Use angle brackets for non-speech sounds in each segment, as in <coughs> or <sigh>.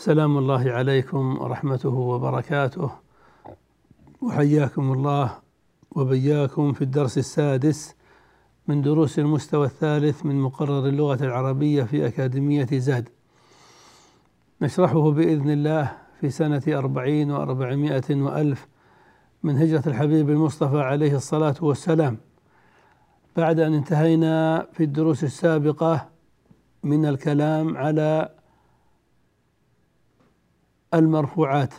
سلام الله عليكم ورحمته وبركاته. وحياكم الله وبياكم في الدرس السادس من دروس المستوى الثالث من مقرر اللغة العربية في أكاديمية زاد نشرحه بإذن الله في سنة أربعين وأربعمائة وألف من هجرة الحبيب المصطفى عليه الصلاة والسلام. بعد أن انتهينا في الدروس السابقة من الكلام على المرفوعات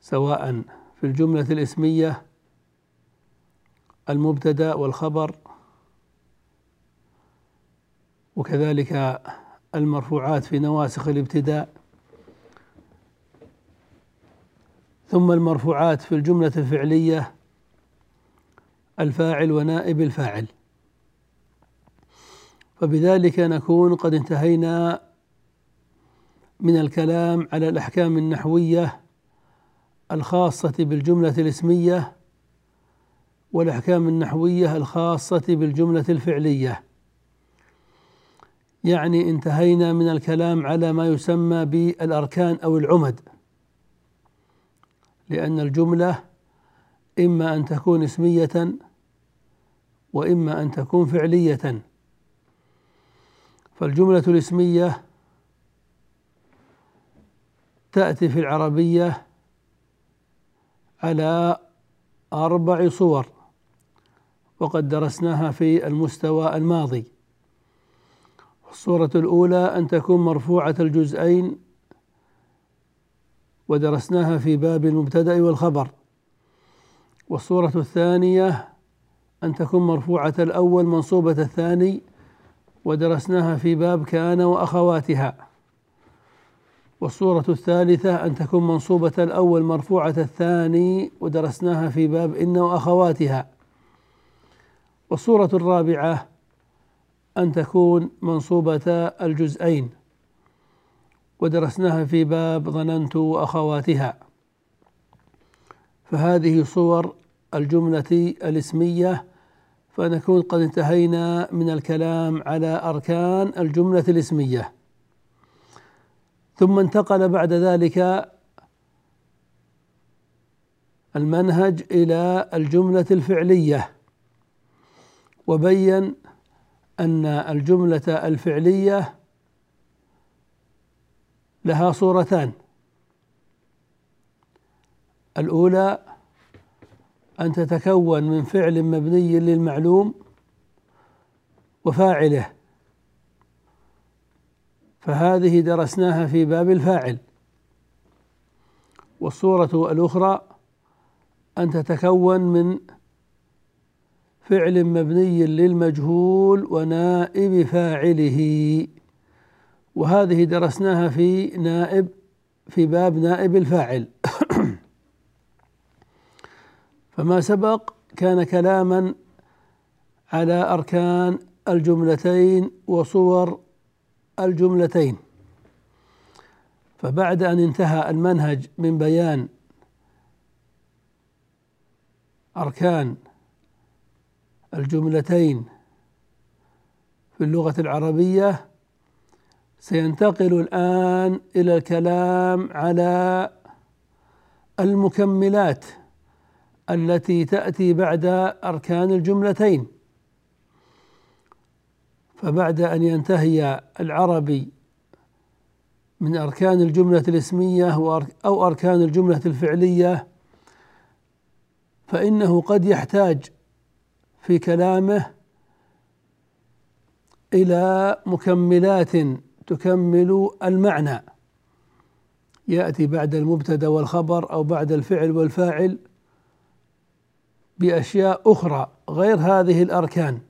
سواء في الجملة الاسمية المبتدأ والخبر وكذلك المرفوعات في نواسخ الابتداء. ثم المرفوعات في الجملة الفعلية الفاعل ونائب الفاعل. فبذلك نكون قد انتهينا من الكلام على الأحكام النحوية الخاصة بالجملة الاسمية والأحكام النحوية الخاصة بالجملة الفعلية. يعني انتهينا من الكلام على ما يسمى بالأركان أو العمد لأن الجملة إما أن تكون اسمية وإما أن تكون فعلية. فالجملة الاسمية تأتي في العربية على أربع صور وقد درسناها في المستوى الماضي. الصورة الأولى أن تكون مرفوعة الجزئين ودرسناها في باب المبتدأ والخبر. والصورة الثانية أن تكون مرفوعة الأول منصوبة الثاني ودرسناها في باب كان وأخواتها. والصورة الثالثة أن تكون منصوبة الأول مرفوعة الثاني ودرسناها في باب إن وأخواتها. والصورة الرابعة أن تكون منصوبة الجزئين ودرسناها في باب ظننت واخواتها فهذه صور الجملة الاسمية فنكون قد انتهينا من الكلام على أركان الجملة الاسمية. ثم انتقل بعد ذلك المنهج إلى الجملة الفعلية. وبين أن الجملة الفعلية لها صورتان. الأولى أن تتكون من فعل مبني للمعلوم وفاعله. فهذه درسناها في باب الفاعل. والصورة الأخرى أن تتكون من فعل مبني للمجهول ونائب فاعله. وهذه درسناها في نائب في باب نائب الفاعل. <coughs> فما سبق كان كلاما على أركان الجملتين وصور الجملتين. فبعد أن انتهى المنهج من بيان أركان الجملتين في اللغة العربية سينتقل الآن إلى الكلام على المكملات التي تأتي بعد أركان الجملتين. فبعد أن ينتهي العربي من أركان الجملة الاسمية أو أركان الجملة الفعلية فإنه قد يحتاج في كلامه إلى مكملات تكمل المعنى. يأتي بعد المبتدأ والخبر أو بعد الفعل والفاعل بأشياء أخرى غير هذه الأركان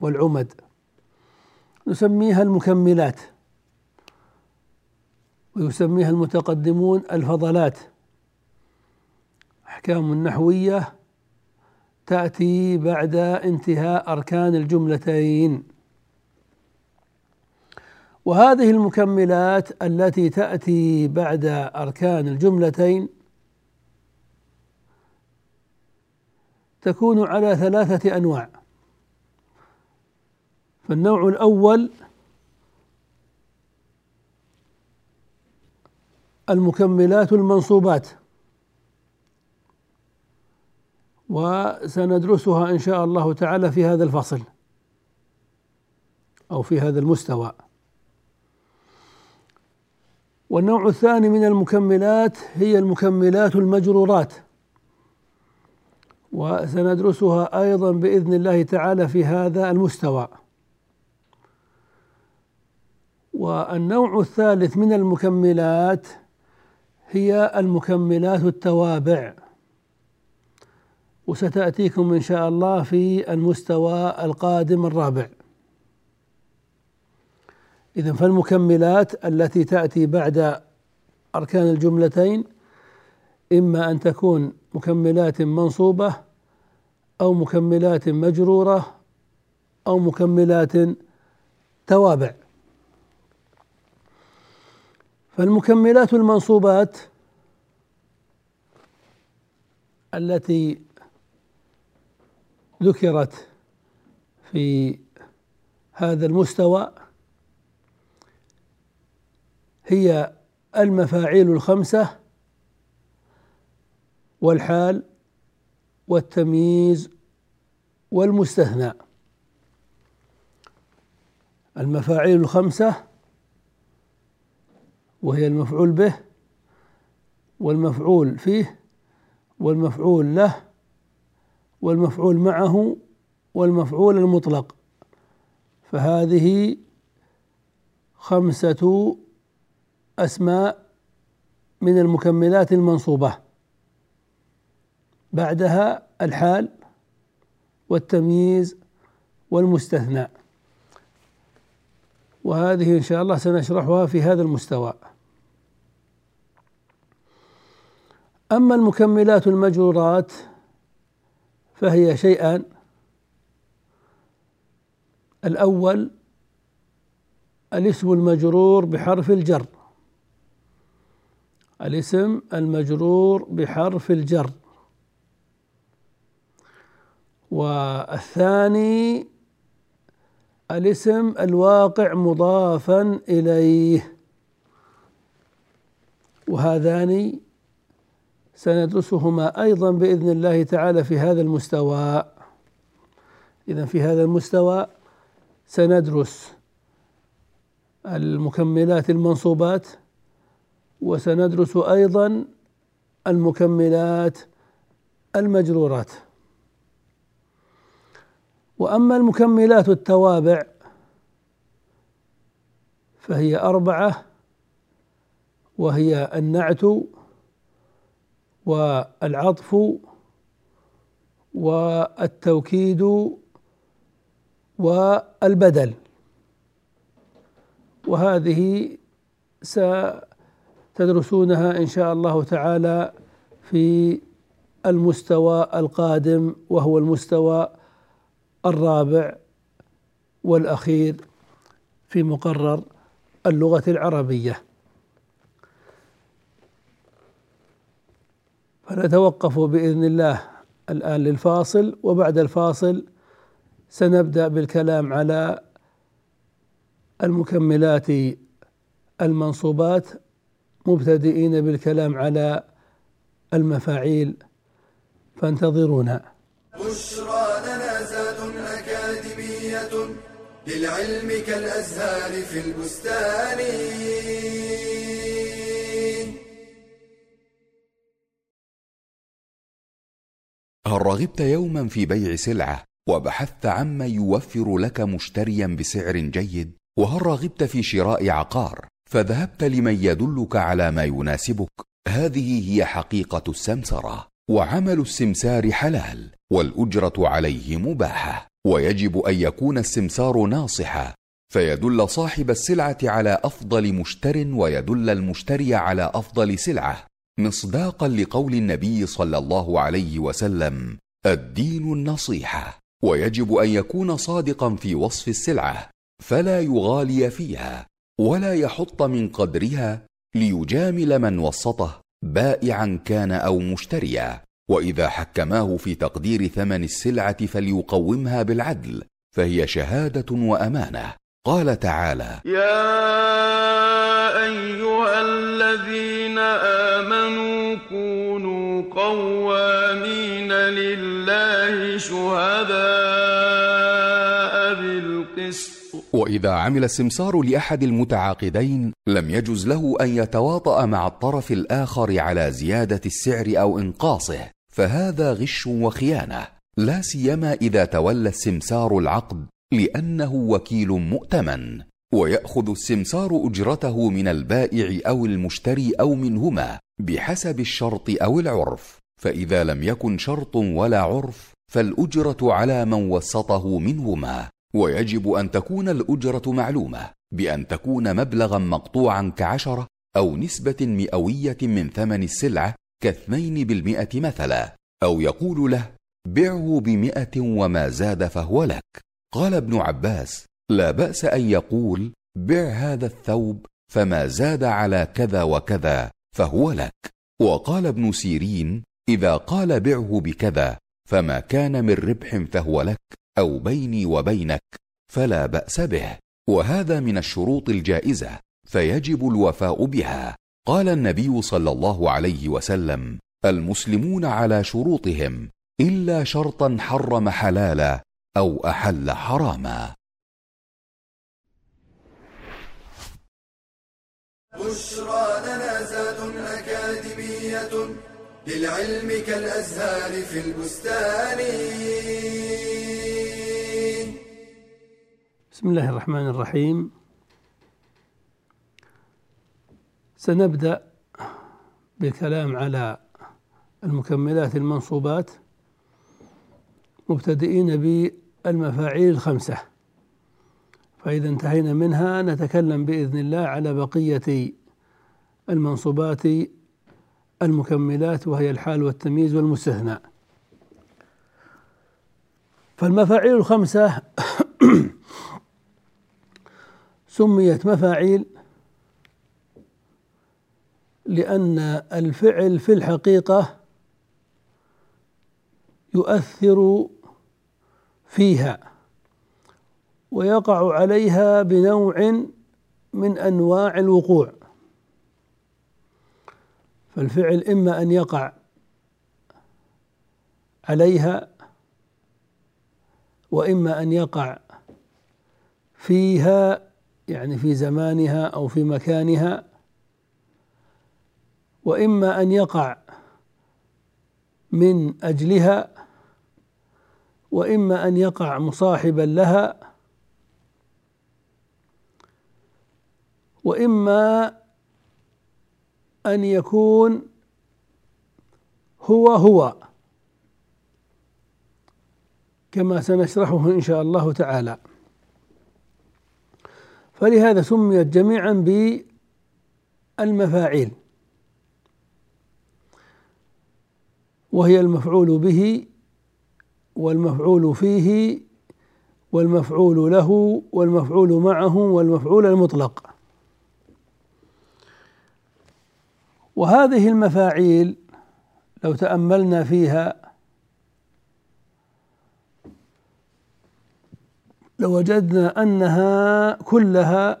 والعمد. نسميها المكملات. ويسميها المتقدمون الفضلات. أحكام نحوية تأتي بعد انتهاء أركان الجملتين. وهذه المكملات التي تأتي بعد أركان الجملتين تكون على ثلاثة أنواع. فالنوع الأول المكملات المنصوبات. وسندرسها إن شاء الله تعالى في هذا الفصل أو في هذا المستوى. والنوع الثاني من المكملات هي المكملات المجرورات. وسندرسها أيضا بإذن الله تعالى في هذا المستوى. والنوع الثالث من المكملات هي المكملات التوابع. وستأتيكم إن شاء الله في المستوى القادم الرابع. إذا فالمكملات التي تأتي بعد أركان الجملتين إما أن تكون مكملات منصوبة أو مكملات مجرورة أو مكملات توابع. فالمكملات المنصوبات التي ذكرت في هذا المستوى هي المفاعيل الخمسة والحال والتمييز والمستثنى. المفاعيل الخمسة وهي المفعول به والمفعول فيه والمفعول له والمفعول معه والمفعول المطلق. فهذه خمسة أسماء من المكملات المنصوبة. بعدها الحال والتمييز والمستثنى. وهذه إن شاء الله سنشرحها في هذا المستوى. أما المكملات المجرورات فهي شيئان الأول الاسم المجرور بحرف الجر. الاسم المجرور بحرف الجر. والثاني الاسم الواقع مضافا إليه. وهذان سندرسهما أيضا بإذن الله تعالى في هذا المستوى. اذا في هذا المستوى سندرس المكملات المنصوبات وسندرس أيضا المكملات المجرورات. وأما المكملات التوابع فهي أربعة وهي النعت والعطف والتوكيد والبدل. وهذه ستدرسونها إن شاء الله تعالى في المستوى القادم وهو المستوى الرابع والأخير في مقرر اللغة العربية. فنتوقف بإذن الله الآن للفاصل وبعد الفاصل سنبدأ بالكلام على المكملات المنصوبات مبتدئين بالكلام على المفاعيل. فانتظرونا. بشرى لنا زاد أكاديمية للعلم كالأزهار في البستان. هل رغبت يوما في بيع سلعة وبحثت عما يوفر لك مشتريا بسعر جيد؟ وهل رغبت في شراء عقار فذهبت لمن يدلك على ما يناسبك؟ هذه هي حقيقة السمسرة وعمل السمسار حلال والأجرة عليه مباحة ويجب أن يكون السمسار ناصحا. فيدل صاحب السلعة على أفضل مشتر ويدل المشتري على أفضل سلعة. مصداقا لقول النبي صلى الله عليه وسلم الدين النصيحة ويجب أن يكون صادقا في وصف السلعة فلا يغالي فيها ولا يحط من قدرها ليجامل من وسطه بائعا كان أو مشتريا وإذا حكماه في تقدير ثمن السلعة فليقومها بالعدل فهي شهادة وأمانة. قال تعالى يا أيها الذين آمنوا كونوا قوامين لله شهداء بالقسط. واذا عمل السمسار لاحد المتعاقدين لم يجز له ان يتواطا مع الطرف الآخر على زياده السعر أو انقاصه. فهذا غش وخيانه. لا سيما اذا تولى السمسار العقد لأنه وكيل مؤتمن. ويأخذ السمسار أجرته من البائع أو المشتري أو منهما بحسب الشرط أو العرف. فإذا لم يكن شرط ولا عرف فالأجرة على من وسطه منهما. ويجب أن تكون الأجرة معلومة بأن تكون مبلغا مقطوعا كعشرة أو نسبة مئوية من ثمن السلعة كاثنين بالمئة مثلا. أو يقول له بعه بمئة وما زاد فهو لك. قال ابن عباس لا بأس أن يقول بع هذا الثوب فما زاد على كذا وكذا فهو لك. وقال ابن سيرين إذا قال بعه بكذا فما كان من ربح فهو لك أو بيني وبينك فلا بأس به. وهذا من الشروط الجائزة فيجب الوفاء بها. قال النبي صلى الله عليه وسلم المسلمون على شروطهم إلا شرطا حرم حلالا أو أحل حراما. بشرى لنا زاد أكاديمية للعلم كالأزهار في البستان. بسم الله الرحمن الرحيم. سنبدأ بالكلام على المكملات المنصوبات مبتدئين بالمفاعيل الخمسة. فإذا انتهينا منها نتكلم بإذن الله على بقية المنصوبات المكملات وهي الحال والتمييز والمستثنى. فالمفاعيل الخمسة <coughs> سميت مفاعيل لأن الفعل في الحقيقة يؤثر فيها. ويقع عليها بنوع من أنواع الوقوع. فالفعل إما أن يقع عليها وإما أن يقع فيها يعني في زمانها أو في مكانها وإما أن يقع من أجلها وإما أن يقع مصاحبا لها وإما أن يكون هو هو كما سنشرحه إن شاء الله تعالى. فلهذا سميت جميعا بالمفاعيل وهي المفعول به والمفعول فيه والمفعول له والمفعول معه والمفعول المطلق. وهذه المفاعيل لو تأملنا فيها لوجدنا أنها كلها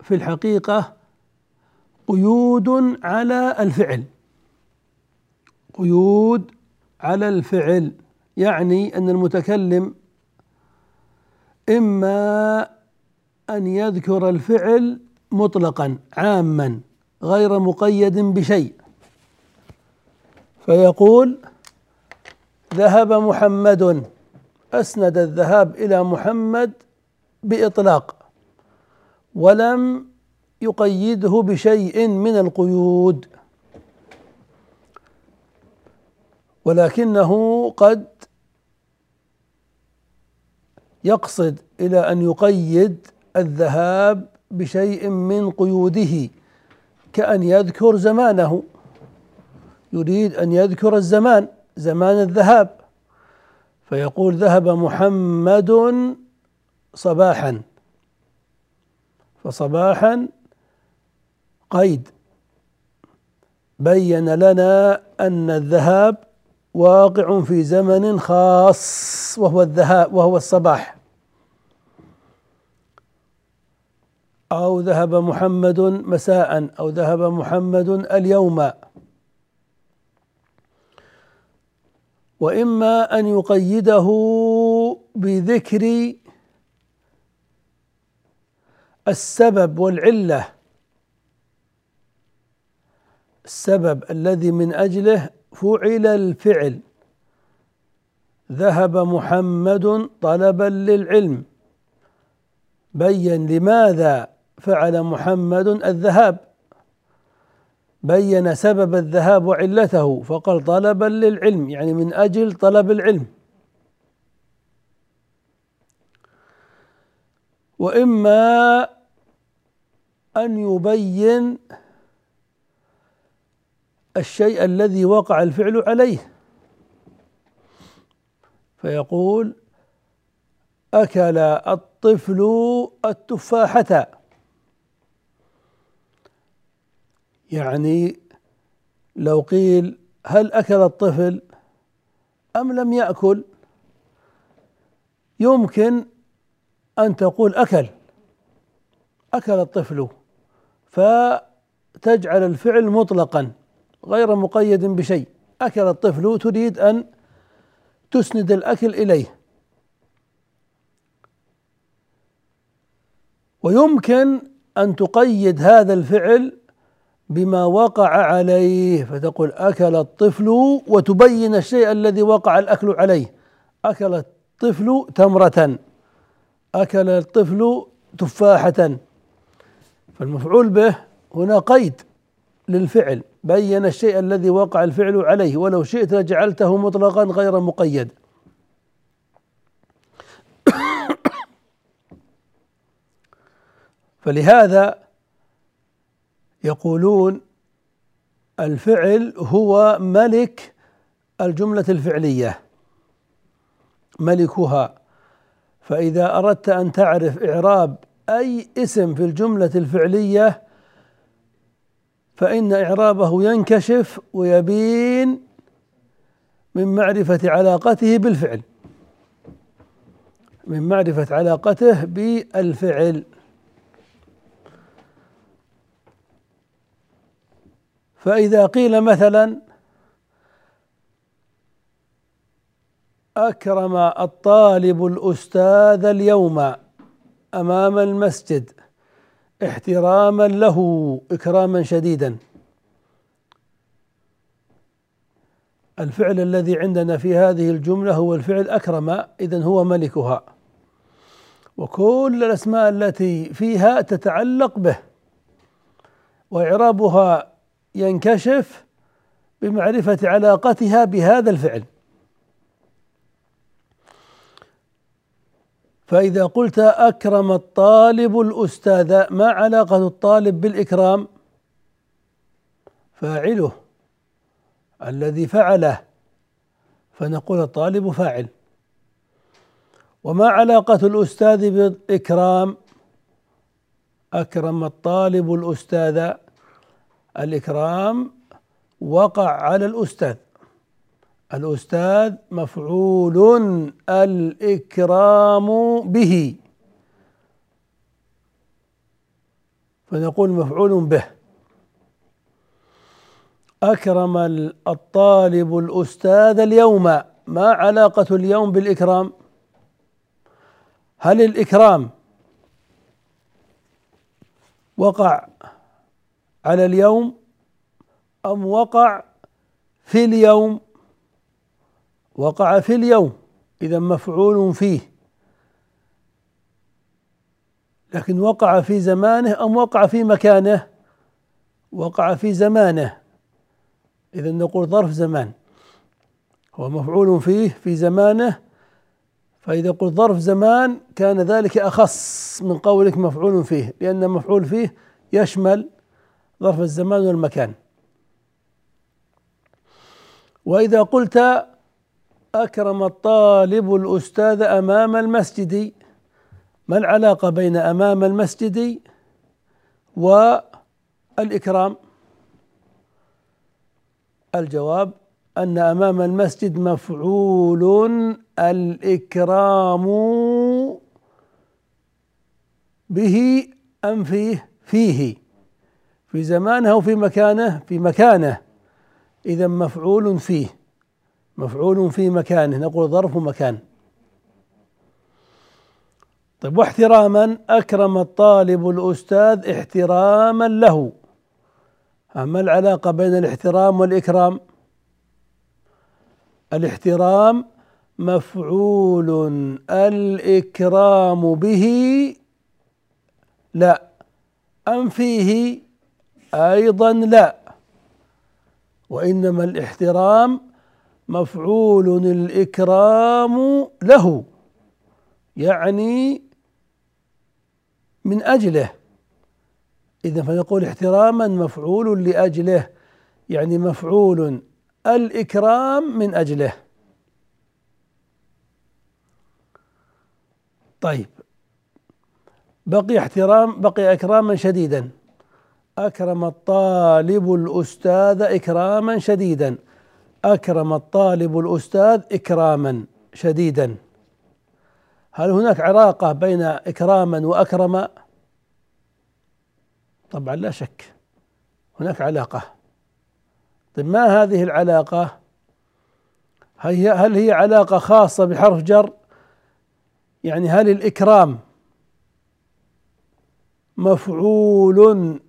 في الحقيقة قيود على الفعل. قيود على الفعل يعني أن المتكلم إما أن يذكر الفعل مطلقا عاما. غير مقيد بشيء. فيقول ذهب محمد أسند الذهاب إلى محمد بإطلاق ولم يقيده بشيء من القيود. ولكنه قد يقصد إلى أن يقيد الذهاب بشيء من قيوده. كأن يذكر زمانه. يريد أن يذكر الزمان زمان الذهاب. فيقول ذهب محمد صباحا. فصباحا قيد. بين لنا أن الذهاب واقع في زمن خاص وهو الذهاب وهو الصباح. أو ذهب محمد مساء أو ذهب محمد اليوم. وإما أن يقيده بذكر السبب والعلة. السبب الذي من أجله فعل الفعل. ذهب محمد طلبا للعلم. بين لماذا؟ فعل محمد الذهاب. بين سبب الذهاب وعلته فقال طلبا للعلم يعني من أجل طلب العلم. وإما أن يبين الشيء الذي وقع الفعل عليه. فيقول أكل الطفل التفاحة. يعني لو قيل هل أكل الطفل أم لم يأكل يمكن أن تقول أكل أكل الطفل فتجعل الفعل مطلقا غير مقيد بشيء. أكل الطفل تريد أن تسند الأكل إليه. ويمكن أن تقيد هذا الفعل بما وقع عليه فتقول أكل الطفل وتبين الشيء الذي وقع الأكل عليه. أكل الطفل تمرة أكل الطفل تفاحة. فالمفعول به هنا قيد للفعل بين الشيء الذي وقع الفعل عليه ولو شئت لجعلته مطلقا غير مقيد. <coughs> فلهذا يقولون الفعل هو ملك الجملة الفعلية ملكها. فإذا أردت أن تعرف إعراب أي اسم في الجملة الفعلية فإن إعرابه ينكشف ويبين من معرفة علاقته بالفعل من معرفة علاقته بالفعل. فإذا قيل مثلا أكرم الطالب الأستاذ اليوم أمام المسجد احتراما له إكراما شديدا. الفعل الذي عندنا في هذه الجملة هو الفعل أكرم إذا هو ملكها. وكل الأسماء التي فيها تتعلق به وإعرابها ينكشف بمعرفة علاقتها بهذا الفعل. فإذا قلت أكرم الطالب الأستاذ ما علاقة الطالب بالإكرام؟ فاعله. الذي فعله. فنقول الطالب فاعل. وما علاقة الأستاذ بالإكرام؟ أكرم الطالب الأستاذ الإكرام وقع على الأستاذ. الأستاذ مفعول الإكرام به. فنقول مفعول به. أكرم الطالب الأستاذ اليوم. ما علاقة اليوم بالإكرام؟ هل الإكرام وقع على اليوم أم وقع في اليوم؟ وقع في اليوم إذا مفعول فيه. لكن وقع في زمانه أم وقع في مكانه؟ وقع في زمانه. إذا نقول ظرف زمان. هو مفعول فيه في زمانه فإذا قلت ظرف زمان كان ذلك أخص من قولك مفعول فيه لأن مفعول فيه يشمل ظرف الزمان والمكان. وإذا قلت أكرم الطالب الأستاذ أمام المسجد ما العلاقة بين أمام المسجد والإكرام؟ الجواب أن أمام المسجد مفعول الإكرام به أم فيه؟ فيه. في زمانه أو في مكانه في مكانه. إذا مفعول فيه مفعول في مكانه نقول ظرف مكان. طيب واحتراما أكرم الطالب الأستاذ احتراما له. أما العلاقة بين الاحترام والإكرام؟ الاحترام مفعول الإكرام به لا أم فيه أيضا لا. وإنما الاحترام مفعول الإكرام له يعني من أجله. إذا فنقول احتراما مفعول لأجله يعني مفعول الإكرام من أجله. طيب بقي احترام بقي إكراما شديدا. أكرم الطالب الأستاذ إكراما شديدا أكرم الطالب الأستاذ إكراما شديدا هل هناك علاقة بين إكراما وأكرم؟ طبعا لا شك هناك علاقة طيب ما هذه العلاقة؟ هي هل هي علاقة خاصة بحرف جر؟ يعني هل الإكرام مفعول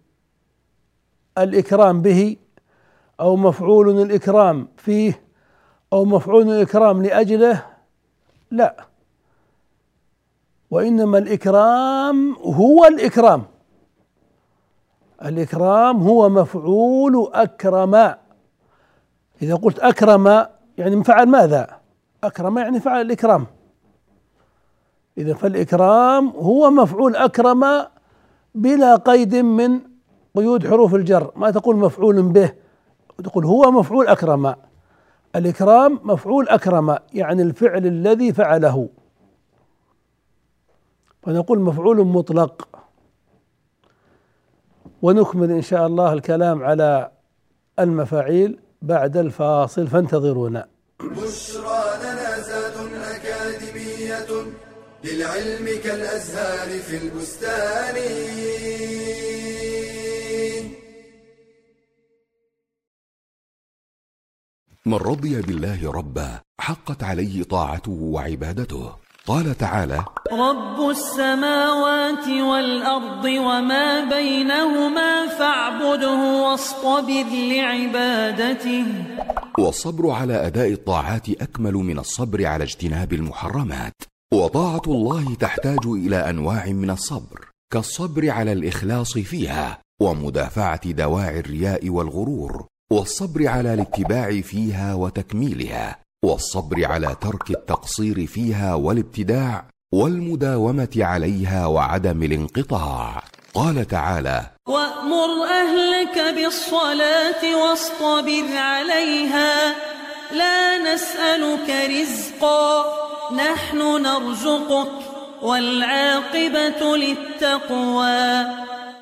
الإكرام به أو مفعول الإكرام فيه أو مفعول الإكرام لأجله لا. وإنما الإكرام هو الإكرام. الإكرام هو مفعول أكرم. إذا قلت أكرم يعني فعل ماذا؟ أكرم يعني فعل الإكرام. إذا فالإكرام هو مفعول أكرم بلا قيد من قيود حروف الجر ما تقول مفعول به تقول هو مفعول أكرم. الإكرام مفعول أكرم يعني الفعل الذي فعله. فنقول مفعول مطلق. ونكمل إن شاء الله الكلام على المفاعيل بعد الفاصل فانتظرونا. بشرى لنا زاد أكاديمية للعلم كالأزهار في البستان. من رضي بالله ربا حقت عليه طاعته وعبادته. قال تعالى رب السماوات والأرض وما بينهما فاعبده واصطبر لعبادته. والصبر على أداء الطاعات أكمل من الصبر على اجتناب المحرمات. وطاعة الله تحتاج إلى أنواع من الصبر كالصبر على الإخلاص فيها ومدافعة دواعي الرياء والغرور والصبر على الاتباع فيها وتكميلها والصبر على ترك التقصير فيها والابتداع والمداومة عليها وعدم الانقطاع. قال تعالى وأمر أهلك بالصلاة واصطبر عليها لا نسألك رزقا نحن نرزقك والعاقبة للتقوى.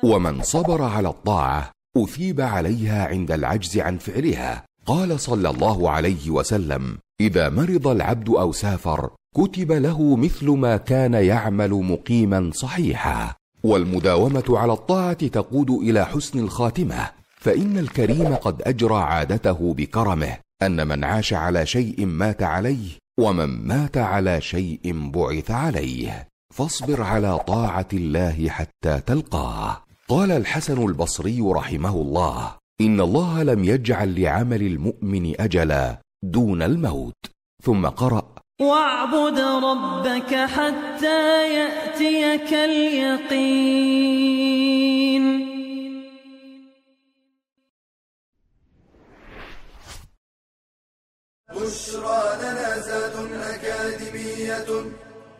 ومن صبر على الطاعة أثيب عليها عند العجز عن فعلها. قال صلى الله عليه وسلم إذا مرض العبد أو سافر كتب له مثل ما كان يعمل مقيما صحيحا. والمداومة على الطاعة تقود إلى حسن الخاتمة. فإن الكريم قد أجرى عادته بكرمه أن من عاش على شيء مات عليه ومن مات على شيء بعث عليه. فاصبر على طاعة الله حتى تلقاه. قال الحسن البصري رحمه الله إن الله لم يجعل لعمل المؤمن أجلا دون الموت. ثم قرأ واعبد ربك حتى يأتيك اليقين. بشرى لنا زاد أكاديمية.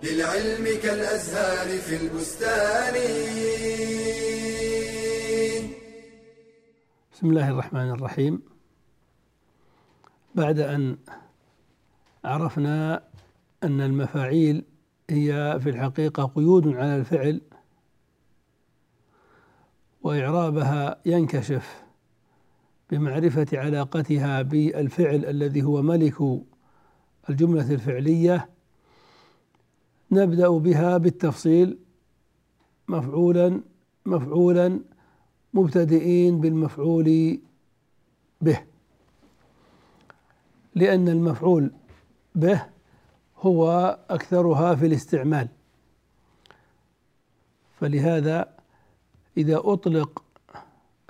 للعلم كالأزهار في البستان. بسم الله الرحمن الرحيم. بعد أن عرفنا أن المفاعيل هي في الحقيقة قيود على الفعل وإعرابها ينكشف بمعرفة علاقتها بالفعل الذي هو ملك الجملة الفعلية نبدأ بها بالتفصيل. مفعولا مفعولا مبتدئين بالمفعول به. لأن المفعول به هو أكثرها في الاستعمال. فلهذا إذا أطلق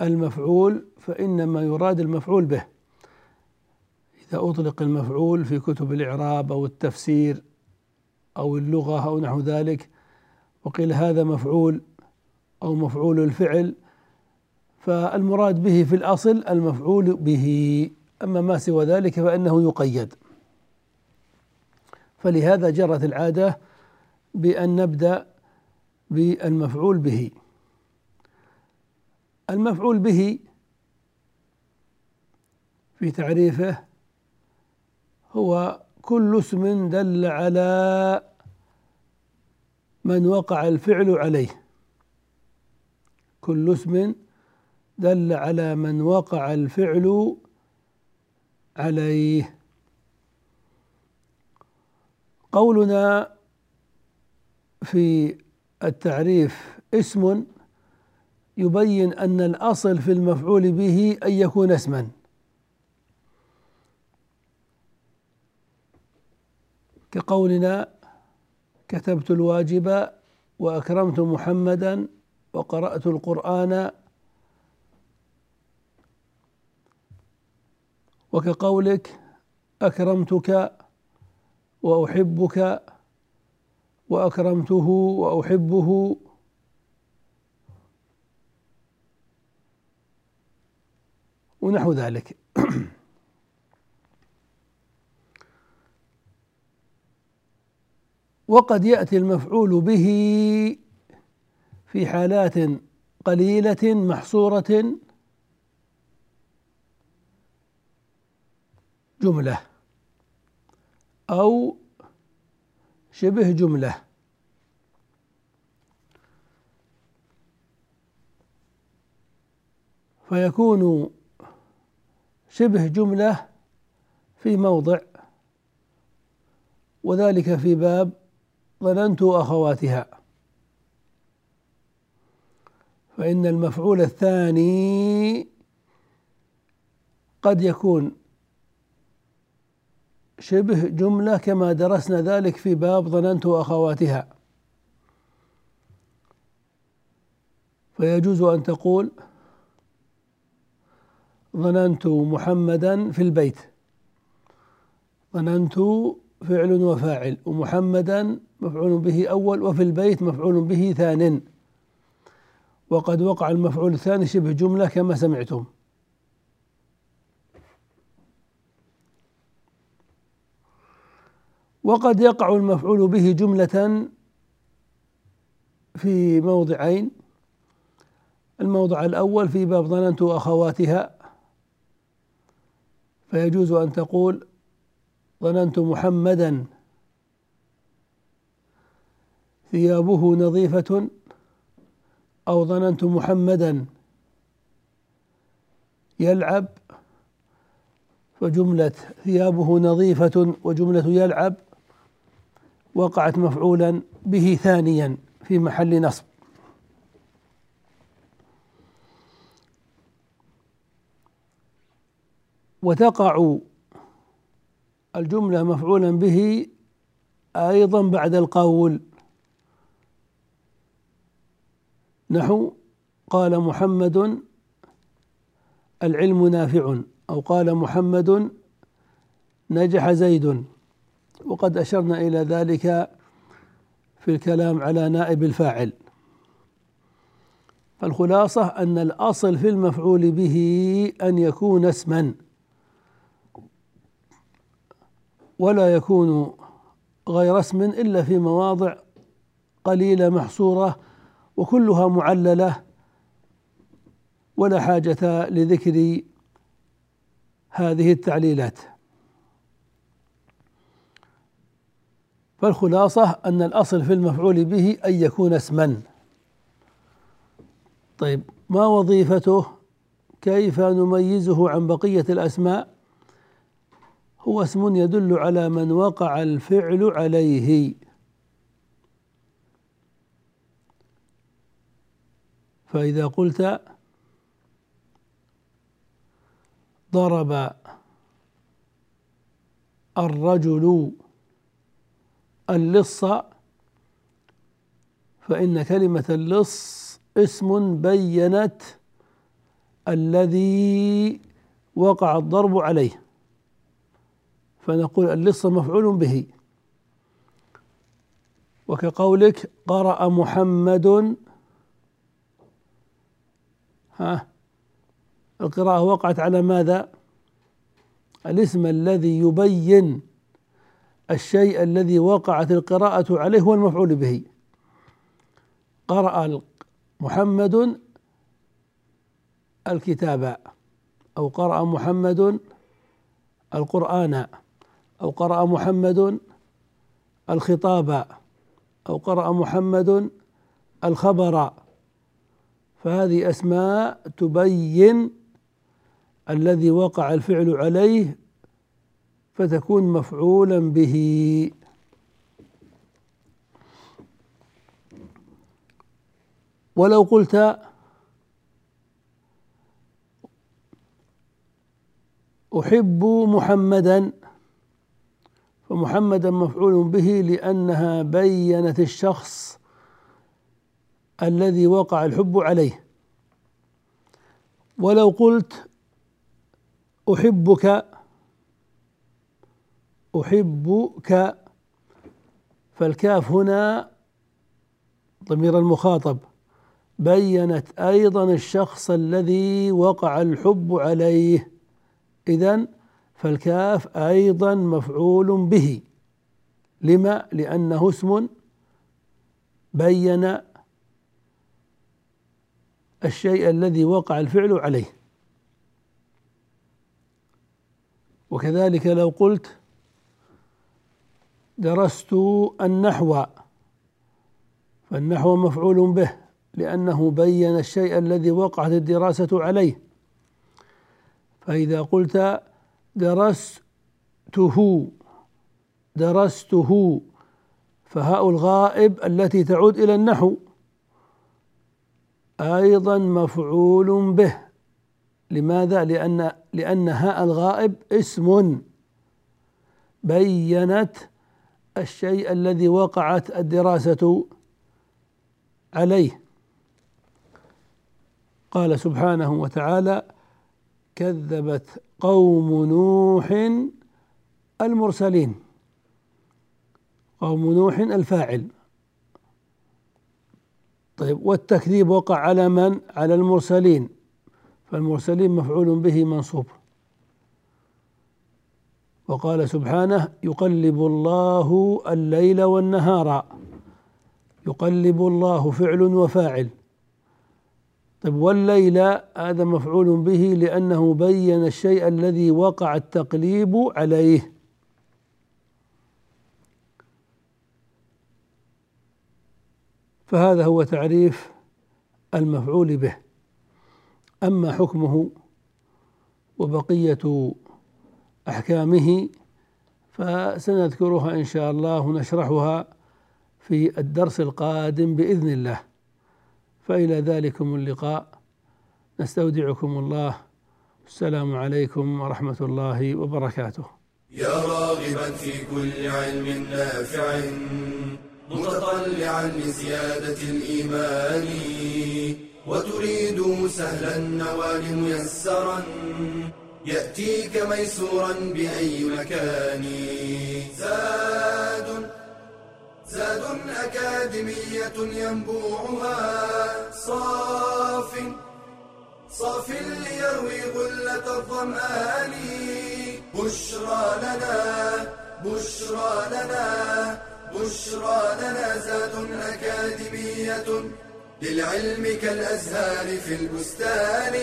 المفعول فإنما يراد المفعول به. إذا أطلق المفعول في كتب الإعراب أو التفسير أو اللغة أو نحو ذلك وقيل هذا مفعول أو مفعول الفعل فالمراد به في الأصل المفعول به. أما ما سوى ذلك فإنه يقيد. فلهذا جرت العادة بأن نبدأ بالمفعول به. المفعول به في تعريفه هو كل اسم دل على من وقع الفعل عليه. كل اسم دل على من وقع الفعل عليه. قولنا في التعريف اسم يبين أن الأصل في المفعول به أن يكون اسما. كقولنا كتبت الواجب وأكرمت محمدا وقرأت القرآن وكقولك أكرمتك وأحبك وأكرمته وأحبه ونحو ذلك. <clears throat> وقد يأتي المفعول به في حالات قليلة محصورة جملة أو شبه جملة. فيكون شبه جملة في موضع وذلك في باب ظننت أخواتها. فإن المفعول الثاني قد يكون شبه جملة كما درسنا ذلك في باب ظننت أخواتها. فيجوز أن تقول ظننت محمدا في البيت. ظننت فعل وفاعل ومحمدا مفعول به أول وفي البيت مفعول به ثان. وقد وقع المفعول الثاني شبه جملة كما سمعتم. وقد يقع المفعول به جملة في موضعين. الموضع الأول في باب ظننت أخواتها فيجوز أن تقول ظننت محمدا. ثيابه نظيفة أو ظننت محمدا. يلعب فجملة ثيابه نظيفة وجملة يلعب وقعت مفعولا به ثانيا في محل نصب. وتقع الجملة مفعولا به أيضا بعد القول. نحو قال محمد العلم نافع أو قال محمد نجح زيد. وقد أشرنا إلى ذلك في الكلام على نائب الفاعل. فالخلاصة أن الأصل في المفعول به أن يكون اسما. ولا يكون غير اسم إلا في مواضع قليلة محصورة وكلها معللة ولا حاجة لذكر هذه التعليلات. فالخلاصة أن الأصل في المفعول به أن يكون اسما. طيب ما وظيفته؟ كيف نميزه عن بقية الأسماء؟ هو اسم يدل على من وقع الفعل عليه. فإذا قلت ضرب الرجل اللص فإن كلمة اللص اسم بينت الذي وقع الضرب عليه. فنقول اللص مفعول به. وكقولك قرأ محمد. ها القراءة وقعت على ماذا؟ الاسم الذي يبين الشيء الذي وقعت القراءة عليه هو المفعول به. قرأ محمد الكتاب أو قرأ محمد القرآن. أو قرأ محمد الخطاب أو قرأ محمد الخبر. فهذه أسماء تبين الذي وقع الفعل عليه فتكون مفعولا به. ولو قلت أحب محمدا فمحمدا مفعول به لأنها بينت الشخص الذي وقع الحب عليه. ولو قلت أحبك أحبك فالكاف هنا ضمير المخاطب. بينت أيضا الشخص الذي وقع الحب عليه. اذا فالكاف أيضا مفعول به. لما؟ لأنه اسم بين الشيء الذي وقع الفعل عليه. وكذلك لو قلت درست النحو فالنحو مفعول به لأنه بين الشيء الذي وقعت الدراسة عليه. فإذا قلت درسته درسته فهاء الغائب التي تعود إلى النحو أيضا مفعول به. لماذا؟ لأن لأن هاء الغائب اسم. بينت الشيء الذي وقعت الدراسة عليه. قال سبحانه وتعالى كذبت قوم نوح المرسلين. قوم نوح الفاعل. طيب والتكذيب وقع على من؟ على المرسلين. فالمرسلين مفعول به منصوب. وقال سبحانه يقلب الله الليل والنهار. يقلب الله فعل وفاعل. طيب والليل هذا مفعول به لأنه بين الشيء الذي وقع التقليب عليه. فهذا هو تعريف المفعول به. أما حكمه وبقية أحكامه فسنذكرها إن شاء الله ونشرحها في الدرس القادم بإذن الله. فإلى ذلكم اللقاء. نستودعكم الله. السلام عليكم ورحمة الله وبركاته. يا راغبا في كل علم نافع متطلعا لزيادة الإيمان وتريد سهلا النوال ميسرا يأتيك ميسورا بأي مكان. زاد زاد أكاديمية ينبوعها. صاف صاف ليروي غلة الظمآن. بشرى لنا بشرى لنا بشرى لنا زاد أكاديمية للعلم كالأزهار في البستان.